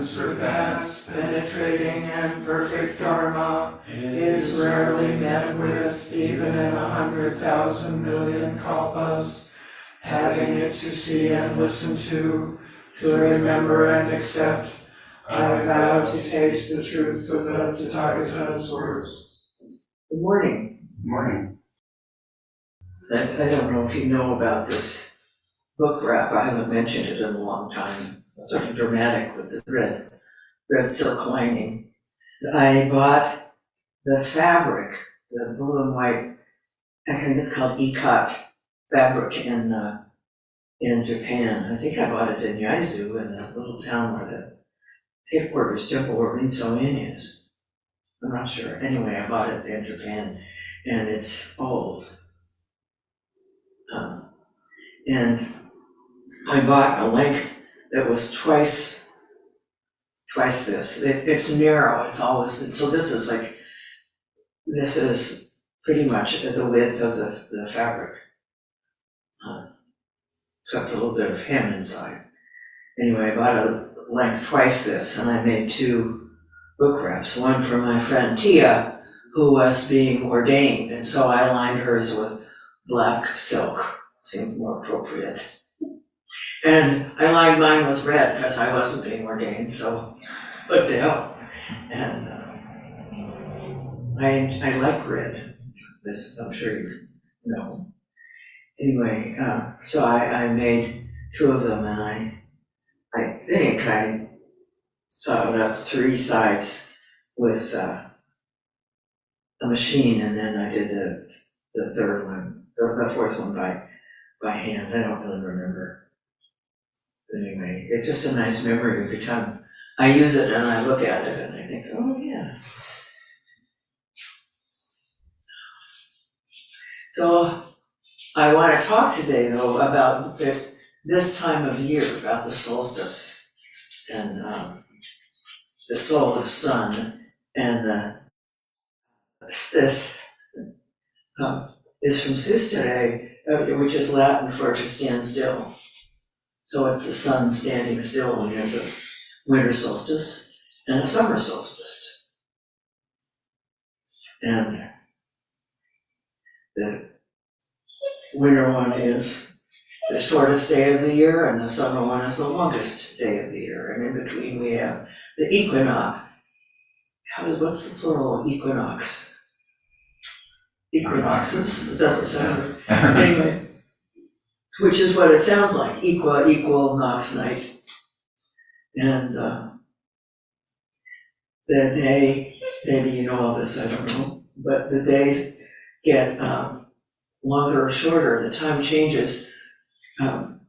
unsurpassed, penetrating and perfect Dharma is rarely met with even in a hundred thousand million kalpas. Having it to see and listen to, to remember and accept, I vow to taste the truth of the Tathagata's words. Good morning. Good Morning. I, I don't know if you know about this book wrap, I haven't mentioned it in a long time. Sort of dramatic with the red, red silk lining. I bought the fabric, the blue and white, I think it's called ikat fabric in, uh, in Japan. I think I bought it in Yaizu, in that little town where the headquarters temple where Rinso-in is. I'm not sure. Anyway, I bought it in Japan, and it's old. Um, and I bought a length that was twice, twice this. It, it's narrow, it's always, and so this is like, this is pretty much the width of the, the fabric. Uh, Except for a little bit of hem inside. Anyway, I bought a length twice this, and I made two book wraps, one for my friend Tia, who was being ordained, and so I lined hers with black silk, seemed more appropriate. And I lined mine with red because I wasn't being ordained, so what the hell? And uh, I I like red. This I'm sure you know. Anyway, uh, so I, I made two of them, and I I think I sewed up three sides with uh, a machine, and then I did the the third one, the, the fourth one by by hand. I don't really remember. Anyway, it's just a nice memory every time I use it and I look at it and I think, oh yeah. So I want to talk today though about this, time of year, about the solstice and um, the solar sun and this um, is from sistere, uh, which is Latin for to stand still. So it's the sun standing still when there's a winter solstice and a summer solstice. And the winter one is the shortest day of the year, and the summer one is the longest day of the year. And in between, we have the equinox. How does, what's the plural of equinox? Equinoxes, it doesn't sound, anyway. Which is what it sounds like, equa, equal, nox night. And, uh, the day, maybe you know all this, I don't know, but the days get, um, longer or shorter, the time changes. Um,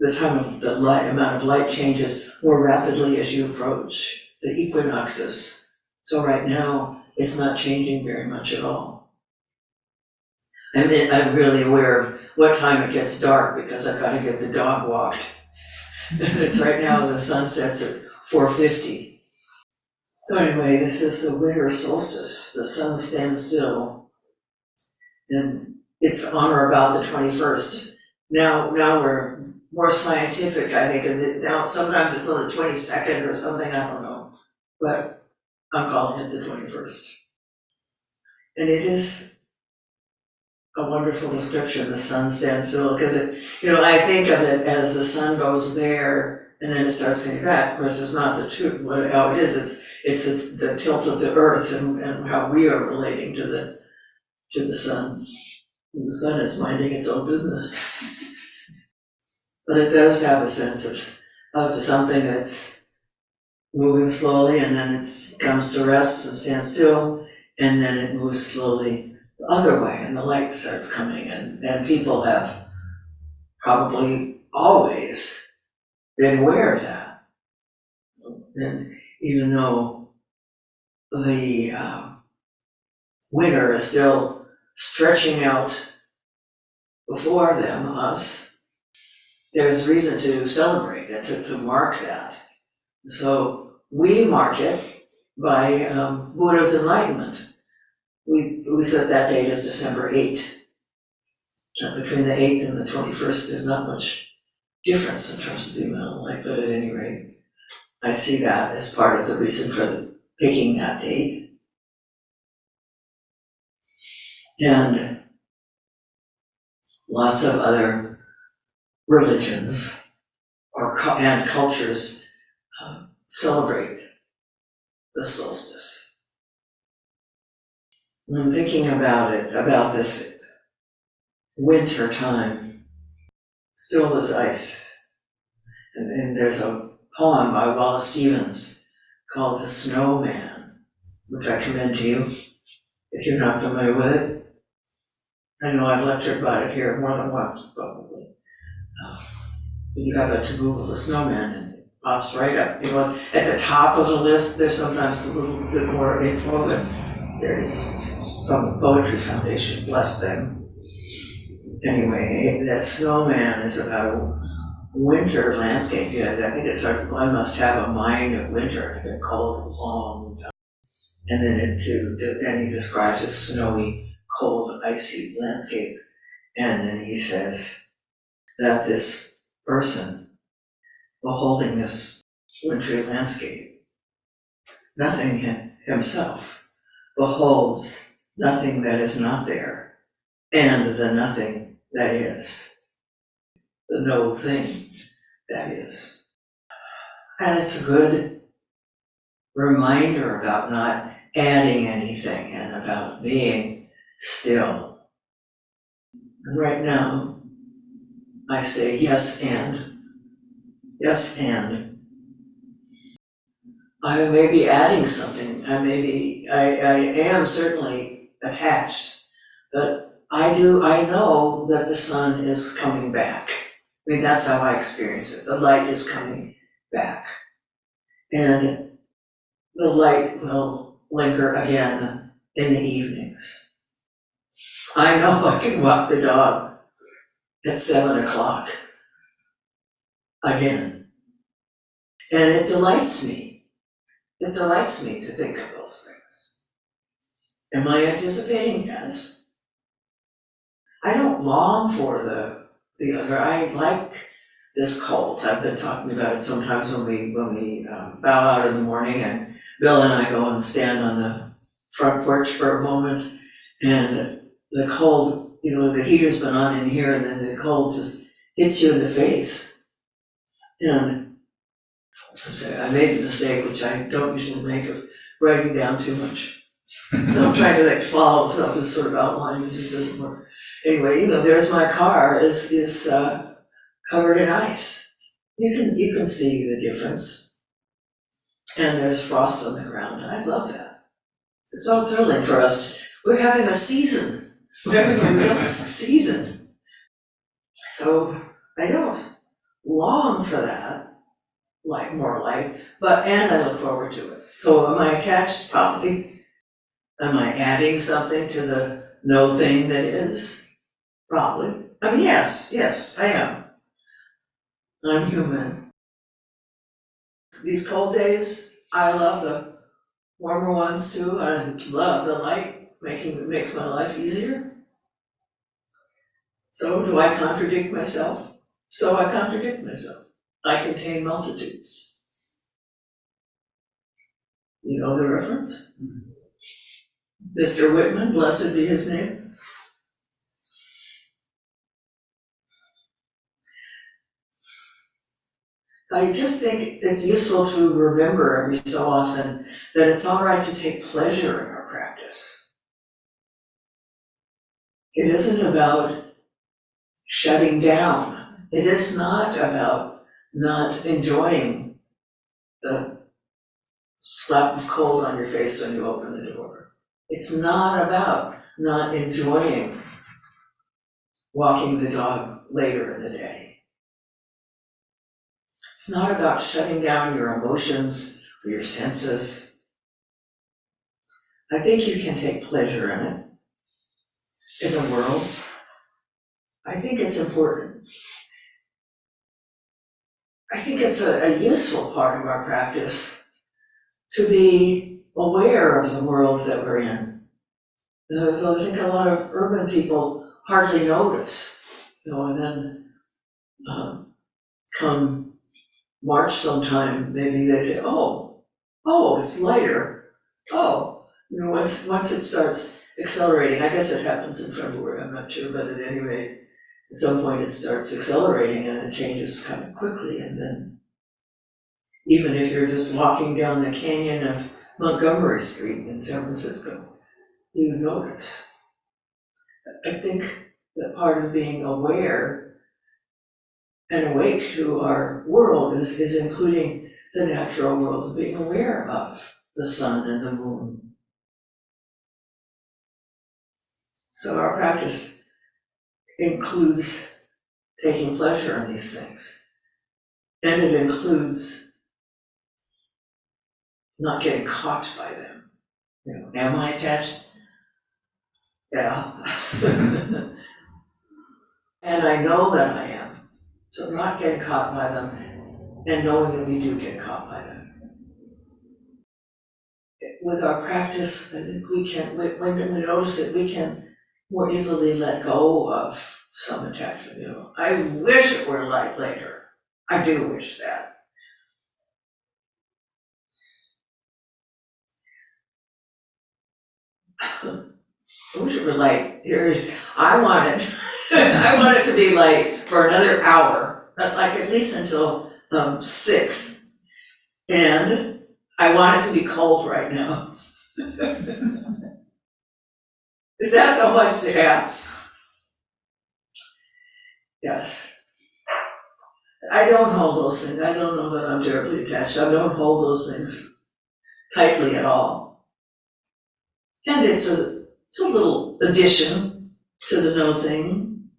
the time of the light, amount of light changes more rapidly as you approach the equinoxes. So right now, it's not changing very much at all. I mean, I'm really aware of what time it gets dark because I've gotta get the dog walked. It's right now, the sun sets at four fifty. So anyway, this is the winter solstice, the sun stands still. And it's on or about the twenty-first. Now, now we're more scientific, I think, and now sometimes it's on the twenty-second or something, I don't know. But I'm calling it the twenty-first. And it is a wonderful description, of the sun stands still, because it, you know, I think of it as the sun goes there and then it starts coming back. Of course, it's not the truth, what, how it is, it's, it's the, the tilt of the earth and, and how we are relating to the, to the sun. And the sun is minding its own business. But it does have a sense of, of something that's moving slowly and then it comes to rest and stands still, and then it moves slowly the other way and the light starts coming and, and people have probably always been aware of that. And even though the uh, winter is still stretching out before them, us, there's reason to celebrate and to, to mark that. So we mark it by um, Buddha's enlightenment. We, we set that date as December 8. Uh, Between the 8th and the 21st, there's not much difference in terms of the amount of light, but at any rate, I see that as part of the reason for picking that date. And lots of other religions or and cultures um, celebrate the solstice. I'm thinking about it, about this winter time, still as ice. And, and there's a poem by Wallace Stevens called The Snowman, which I commend to you if you're not familiar with it. I know I've lectured about it here more than once, probably. You have it to Google The Snowman and it pops right up. You know, at the top of the list, there's sometimes a little bit more info, but there it is. From the Poetry Foundation, bless them. Anyway, that snowman is about a winter landscape. Yeah, I think it starts, one must have a mind of winter, like a cold, long time. And then it to, to- and he describes a snowy, cold, icy landscape. And then he says that this person, beholding this wintry landscape, nothing hi- himself, beholds nothing that is not there, and the nothing that is, the no thing that is. And it's a good reminder about not adding anything and about being still. And right now, I say yes and, yes and. I may be adding something, I may be, I, I am certainly attached, but I do, I know that the sun is coming back. I mean, that's how I experience it, the light is coming back. And the light will linger again in the evenings. I know I can walk the dog at seven o'clock again. And it delights me. It delights me to think of those things. Am I anticipating? Yes. I don't long for the, the other, I like this cold. I've been talking about it sometimes when we, when we um, bow out in the morning and Bill and I go and stand on the front porch for a moment and the cold, you know, the heater's been on in here and then the cold just hits you in the face. And I made the mistake, which I don't usually make, of writing down too much. I'm trying to like follow up this sort of outline, and it doesn't work. Anyway, you know, there's my car is, is, uh, covered in ice. You can, you can see the difference. And there's frost on the ground. I love that. It's so thrilling for us. We're having a season. We're having a real season. So I don't long for that, like more light, but, and I look forward to it. So am I attached? Probably. Am I adding something to the no thing that is? Probably. I mean, yes, yes, I am. I'm human. These cold days, I love the warmer ones too. I love the light, making, it makes my life easier. So do I contradict myself? So I contradict myself. I contain multitudes. You know the reference? Mm-hmm. Mr. Whitman, blessed be his name. I just think it's useful to remember every so often that it's all right to take pleasure in our practice. It isn't about shutting down. It is not about not enjoying the slap of cold on your face when you open the door. It's not about not enjoying walking the dog later in the day. It's not about shutting down your emotions or your senses. I think you can take pleasure in it, in the world. I think it's important. I think it's a, a useful part of our practice to be aware of the world that we're in. So I think a lot of urban people hardly notice, you know, and then um, come March sometime, maybe they say, oh, oh, it's lighter. Oh, you know, once, once it starts accelerating, I guess it happens in February, I'm not sure, but at any rate, at some point it starts accelerating and it changes kind of quickly and then even if you're just walking down the canyon of Montgomery Street in San Francisco, you notice. I think that part of being aware and awake to our world is, is including the natural world, being aware of the sun and the moon. So our practice includes taking pleasure in these things. And it includes not getting caught by them. You know, am I attached? Yeah. and I know that I am. So not getting caught by them and knowing that we do get caught by them. With our practice, I think we can, when when we notice it, we can more easily let go of some attachment, you know. I wish it were like later. I do wish that. I wish it were light. Here's, I want it, I want it to be like for another hour, but like at least until um six. And I want it to be cold right now. Is that so much to ask? Yes. I don't hold those things. I don't know that I'm terribly attached. I don't hold those things tightly at all. And it's a, it's a little addition to the no thing.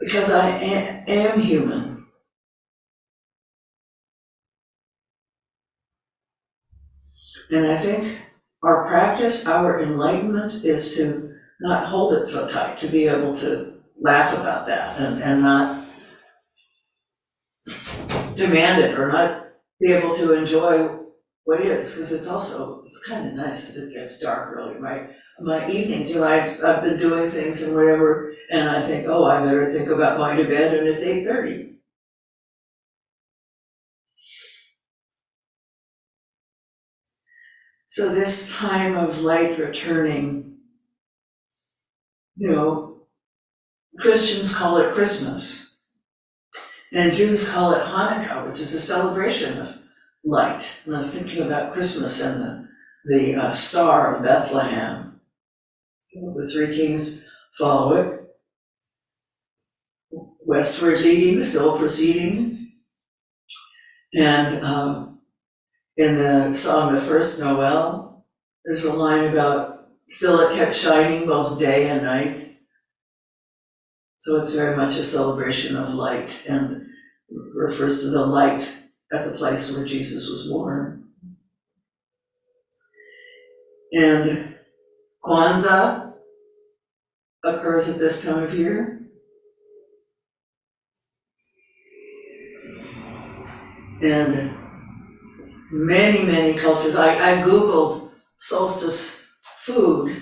Because I am, human. And I think our practice, our enlightenment is to not hold it so tight, to be able to laugh about that and, and not demand it or not be able to enjoy what is, because it's also, it's kind of nice that it gets dark early. My, my evenings, you know, I've, I've been doing things and whatever, and I think, oh, I better think about going to bed, and it's eight thirty. So this time of light returning, you know, Christians call it Christmas. And Jews call it Hanukkah, which is a celebration of light. And I was thinking about Christmas and the, the uh, star of Bethlehem. The three kings follow it. Westward leading, still proceeding. And um, in the song, The First Noel, there's a line about still it kept shining both day and night. So it's very much a celebration of light and refers to the light at the place where Jesus was born. And Kwanzaa occurs at this time of year. And many, many cultures, I, I Googled solstice food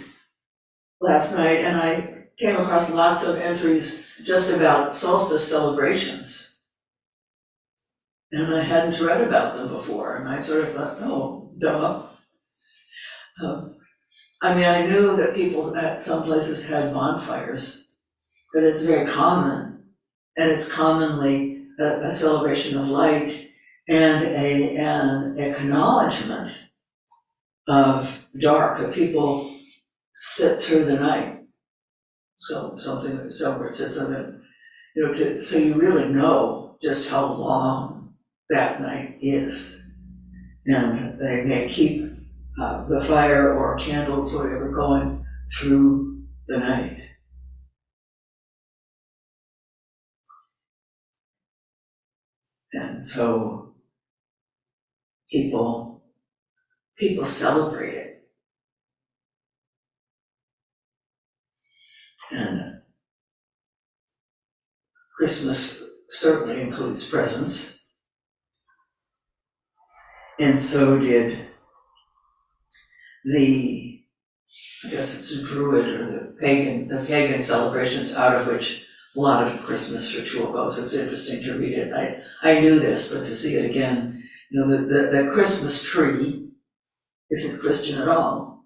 last night and I came across lots of entries just about solstice celebrations. And I hadn't read about them before, and I sort of thought, oh, duh. Um, I mean, I knew that people at some places had bonfires, but it's very common, and it's commonly a, a celebration of light and a, an acknowledgement of dark, that people sit through the night. So, something, somewhere it says something, you know, to, so you really know just how long that night is. And they may keep uh, the fire or candles, or whatever, going through the night. And so people people celebrate it. Christmas certainly includes presents. And so did the, I guess it's Druid or the pagan, the pagan celebrations out of which a lot of Christmas ritual goes. It's interesting to read it. I, I knew this, but to see it again, you know, the, the, the Christmas tree isn't Christian at all.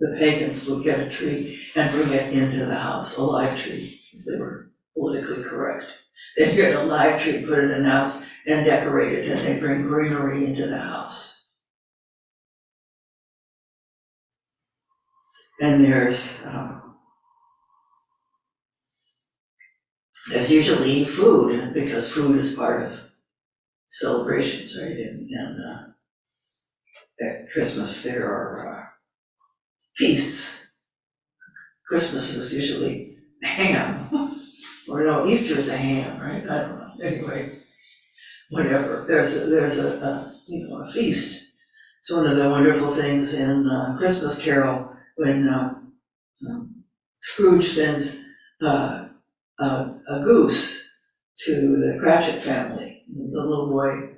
The pagans would get a tree and bring it into the house, a live tree, as they were politically correct. They'd get a live tree, put it in the house, and decorate it, and they bring greenery into the house. And there's, um, there's usually food, because food is part of celebrations, right? And, and, uh, at Christmas, there are, uh, feasts. Christmas is usually ham, or no, Easter is a ham, right? I don't know, anyway, whatever, there's, a there's a, a, you know, a feast. It's one of the wonderful things in uh, Christmas Carol, when, uh, um, Scrooge sends, uh, a, a goose to the Cratchit family. The little boy,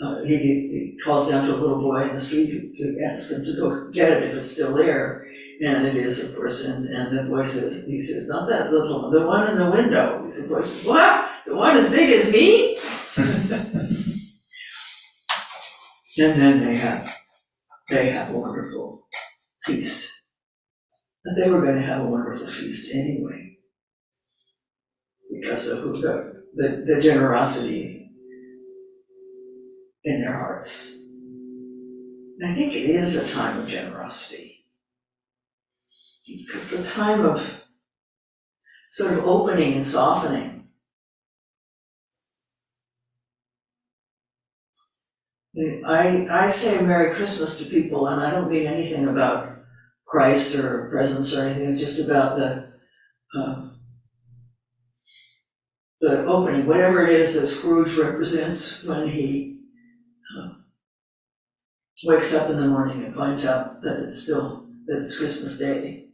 uh, he, he calls down to a little boy in the street to ask him to go get it if it's still there. And it is, of course, and, and the boy says, he says, not that little one, the one in the window. He says, boy says, what? The one as big as me? And then they have, they have a wonderful feast. But they were gonna have a wonderful feast anyway. Because of the, the, the generosity in their hearts. And I think it is a time of generosity. Because the time of sort of opening and softening. I, I say Merry Christmas to people, and I don't mean anything about Christ or presents or anything, it's just about the, um, the opening, whatever it is that Scrooge represents when he um, wakes up in the morning and finds out that it's still, that it's Christmas Day.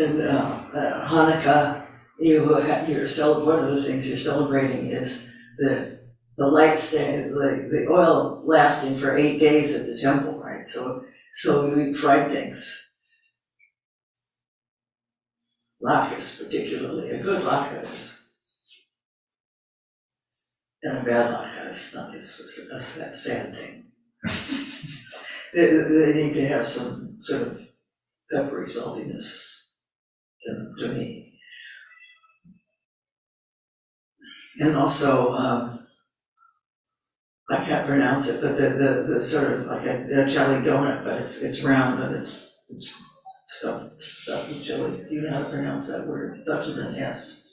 And uh, uh, Hanukkah, you you're cel- one of the things you're celebrating is the the light stay, the, the oil lasting for eight days at the temple, right? So so we fried things. Latkes particularly, a good latke is. And a bad latke is not, sad- sad thing. They, they need to have some sort of peppery saltiness me. And also, um, I can't pronounce it, but the, the, the sort of like a, a jelly donut, but it's, it's round, but it's, it's stuffed, stuffed with jelly. Do you know how to pronounce that word? Starts with an S.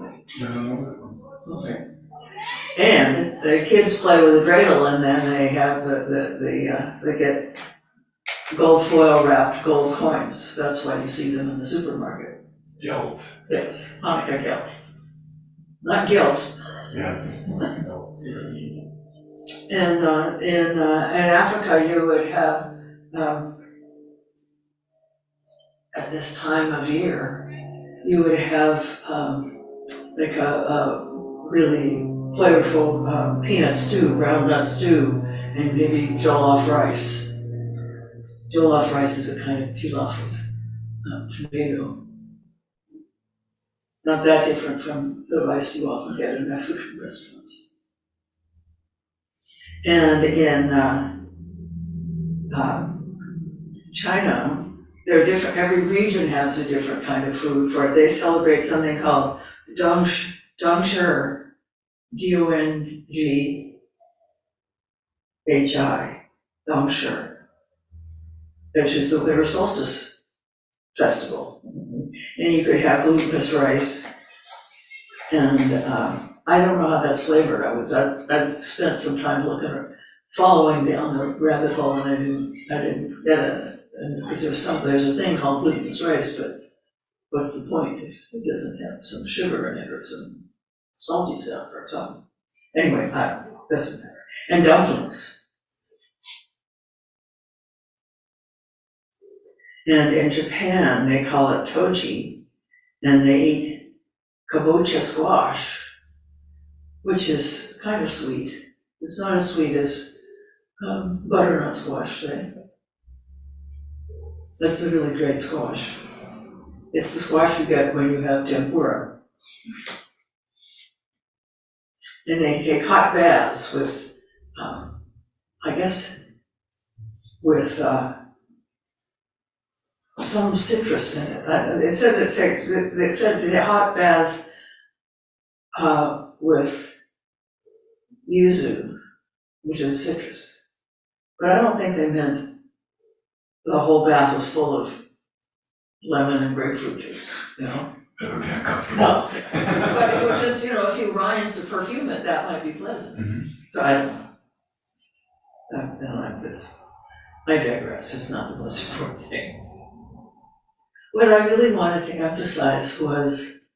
Okay. And the kids play with a dreidel and then they have the, the, the, uh, they get gold foil wrapped gold coins. That's why you see them in the supermarket. Guilt, Yes, Hanukkah gelt. Not guilt. yes. And, uh, in, uh, in Africa, you would have, um, at this time of year, you would have, um, like a, a really flavorful, um, peanut stew, ground nut stew, and maybe jollof rice. Jollof rice is a kind of pilaf with, um, tomato. Not that different from the rice you often get in Mexican restaurants. And in uh, um, China, there are different, every region has a different kind of food for it. They celebrate something called Dongsh, Dongshi, D-O-N-G H-I, Dongshi, which is the winter solstice festival. And you could have glutinous rice. And um, I don't know how that's flavored. I was, I, I spent some time looking, following down the rabbit hole and I didn't, I didn't get it. Because there's some, there's a thing called glutinous rice, but what's the point if it doesn't have some sugar in it or some salty stuff or something? Anyway, I don't know, doesn't matter. And dumplings. And in Japan, they call it toji, and they eat kabocha squash, which is kind of sweet. It's not as sweet as um, butternut squash thing. That's a really great squash. It's the squash you get when you have tempura. And they take hot baths with, um, I guess, with, uh, some citrus in it. Uh, It says, it said, it said the hot baths, uh, with yuzu, which is citrus. But I don't think they meant the whole bath was full of lemon and grapefruit juice, you know? That would be uncomfortable. No, but if it were just, you know, a few rinds to perfume it, that might be pleasant. Mhm. So I don't know. I I don't like this. I digress, it's not the most important thing. What I really wanted to emphasize was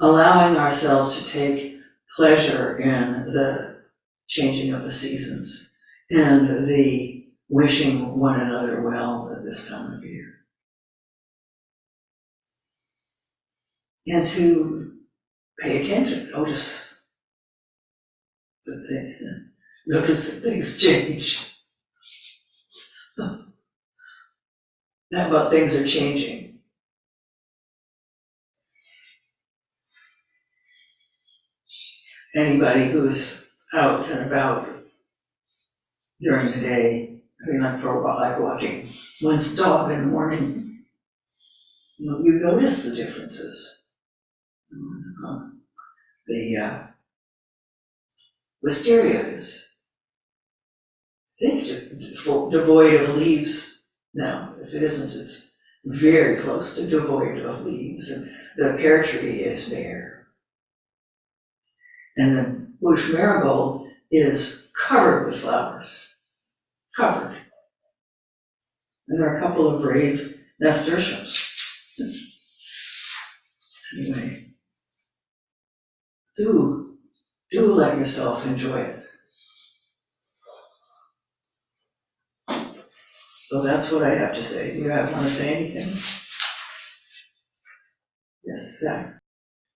allowing ourselves to take pleasure in the changing of the seasons and the wishing one another well at this time of year. And to pay attention, notice that they, notice that things change. Not about things are changing. Anybody who's out and about during the day, I mean, like for a while, like walking one's dog in the morning, you know, you notice the differences. Um, The, uh, wisteria is, devoid of leaves now. If it isn't, it's very close to devoid of leaves, and the pear tree is bare. And the bush marigold is covered with flowers, covered. And there are a couple of brave nasturtiums. Anyway, do, do let yourself enjoy it. So that's what I have to say. Do you have, want to say anything? Yes, Zach?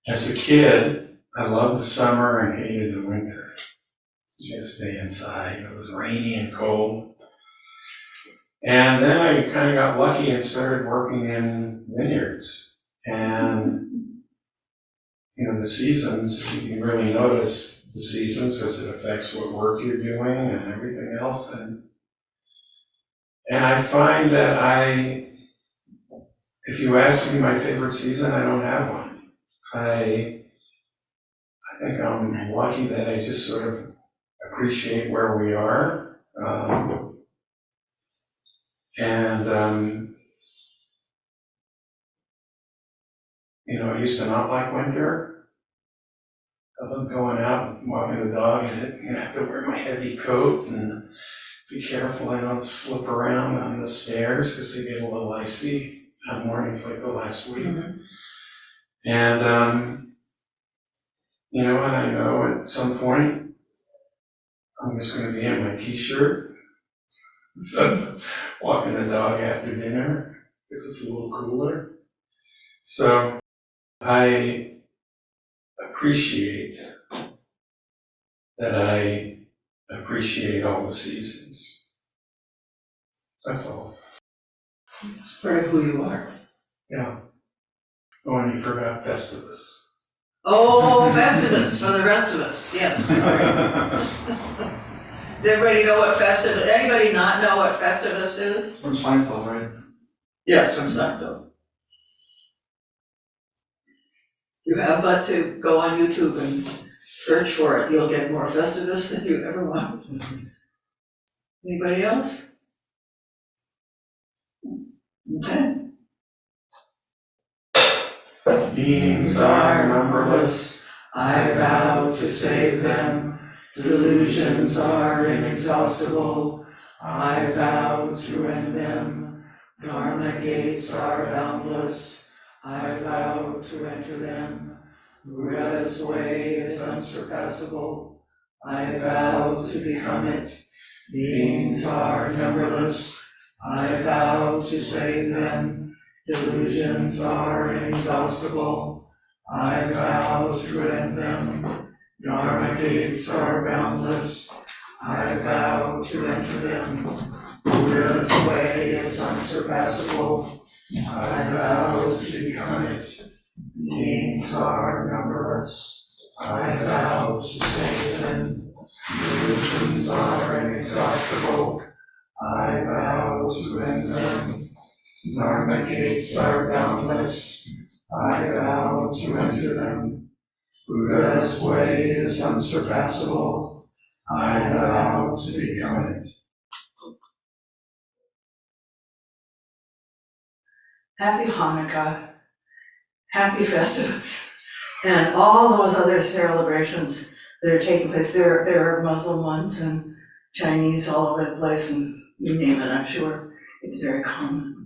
As a kid, I loved the summer and hated the winter. Just stay inside. It was rainy and cold. And then I kind of got lucky and started working in vineyards. And, you know, the seasons, you really notice the seasons because it affects what work you're doing and everything else. And, and I find that I, if you ask me my favorite season, I don't have one. I, I think I'm lucky that I just sort of appreciate where we are. Um, and, um, you know, I used to not like winter. I love going out and walking the dog and you know, have to wear my heavy coat and be careful I don't slip around on the stairs because they get a little icy on mornings like the last week. And, um, you know, and I know at some point, I'm just gonna be in my t-shirt, walking the dog after dinner, because it's a little cooler. So, I appreciate that I appreciate all the seasons. That's all, It's part of who you are. yeah. Oh, and you forgot Festivus. Oh, Festivus for the rest of us, yes, all right. Does everybody know what Festivus, anybody not know what Festivus is? From Seinfeld, right? Yes, from Seinfeld. You have but to go on YouTube and search for it, you'll get more Festivus than you ever want. Anybody else? Okay. Beings are numberless, I vow to save them. Delusions are inexhaustible, I vow to end them. Dharma gates are boundless, I vow to enter them. Buddha's way is unsurpassable, I vow to become it. Beings are numberless, I vow to save them. Delusions are inexhaustible, I vow to end them. Dharma gates are boundless, I vow to enter them. Buddha's way is unsurpassable, I vow to become it. Beings are numberless, I vow to within. Religions are inexhaustible, I vow to end them. Dharma gates are boundless, I vow to enter them. Buddha's way is unsurpassable, I vow to become it. Happy Hanukkah, happy Festivus, and all those other celebrations that are taking place. There, there are Muslim ones and Chinese all over the place, and you name it, I'm sure it's very common.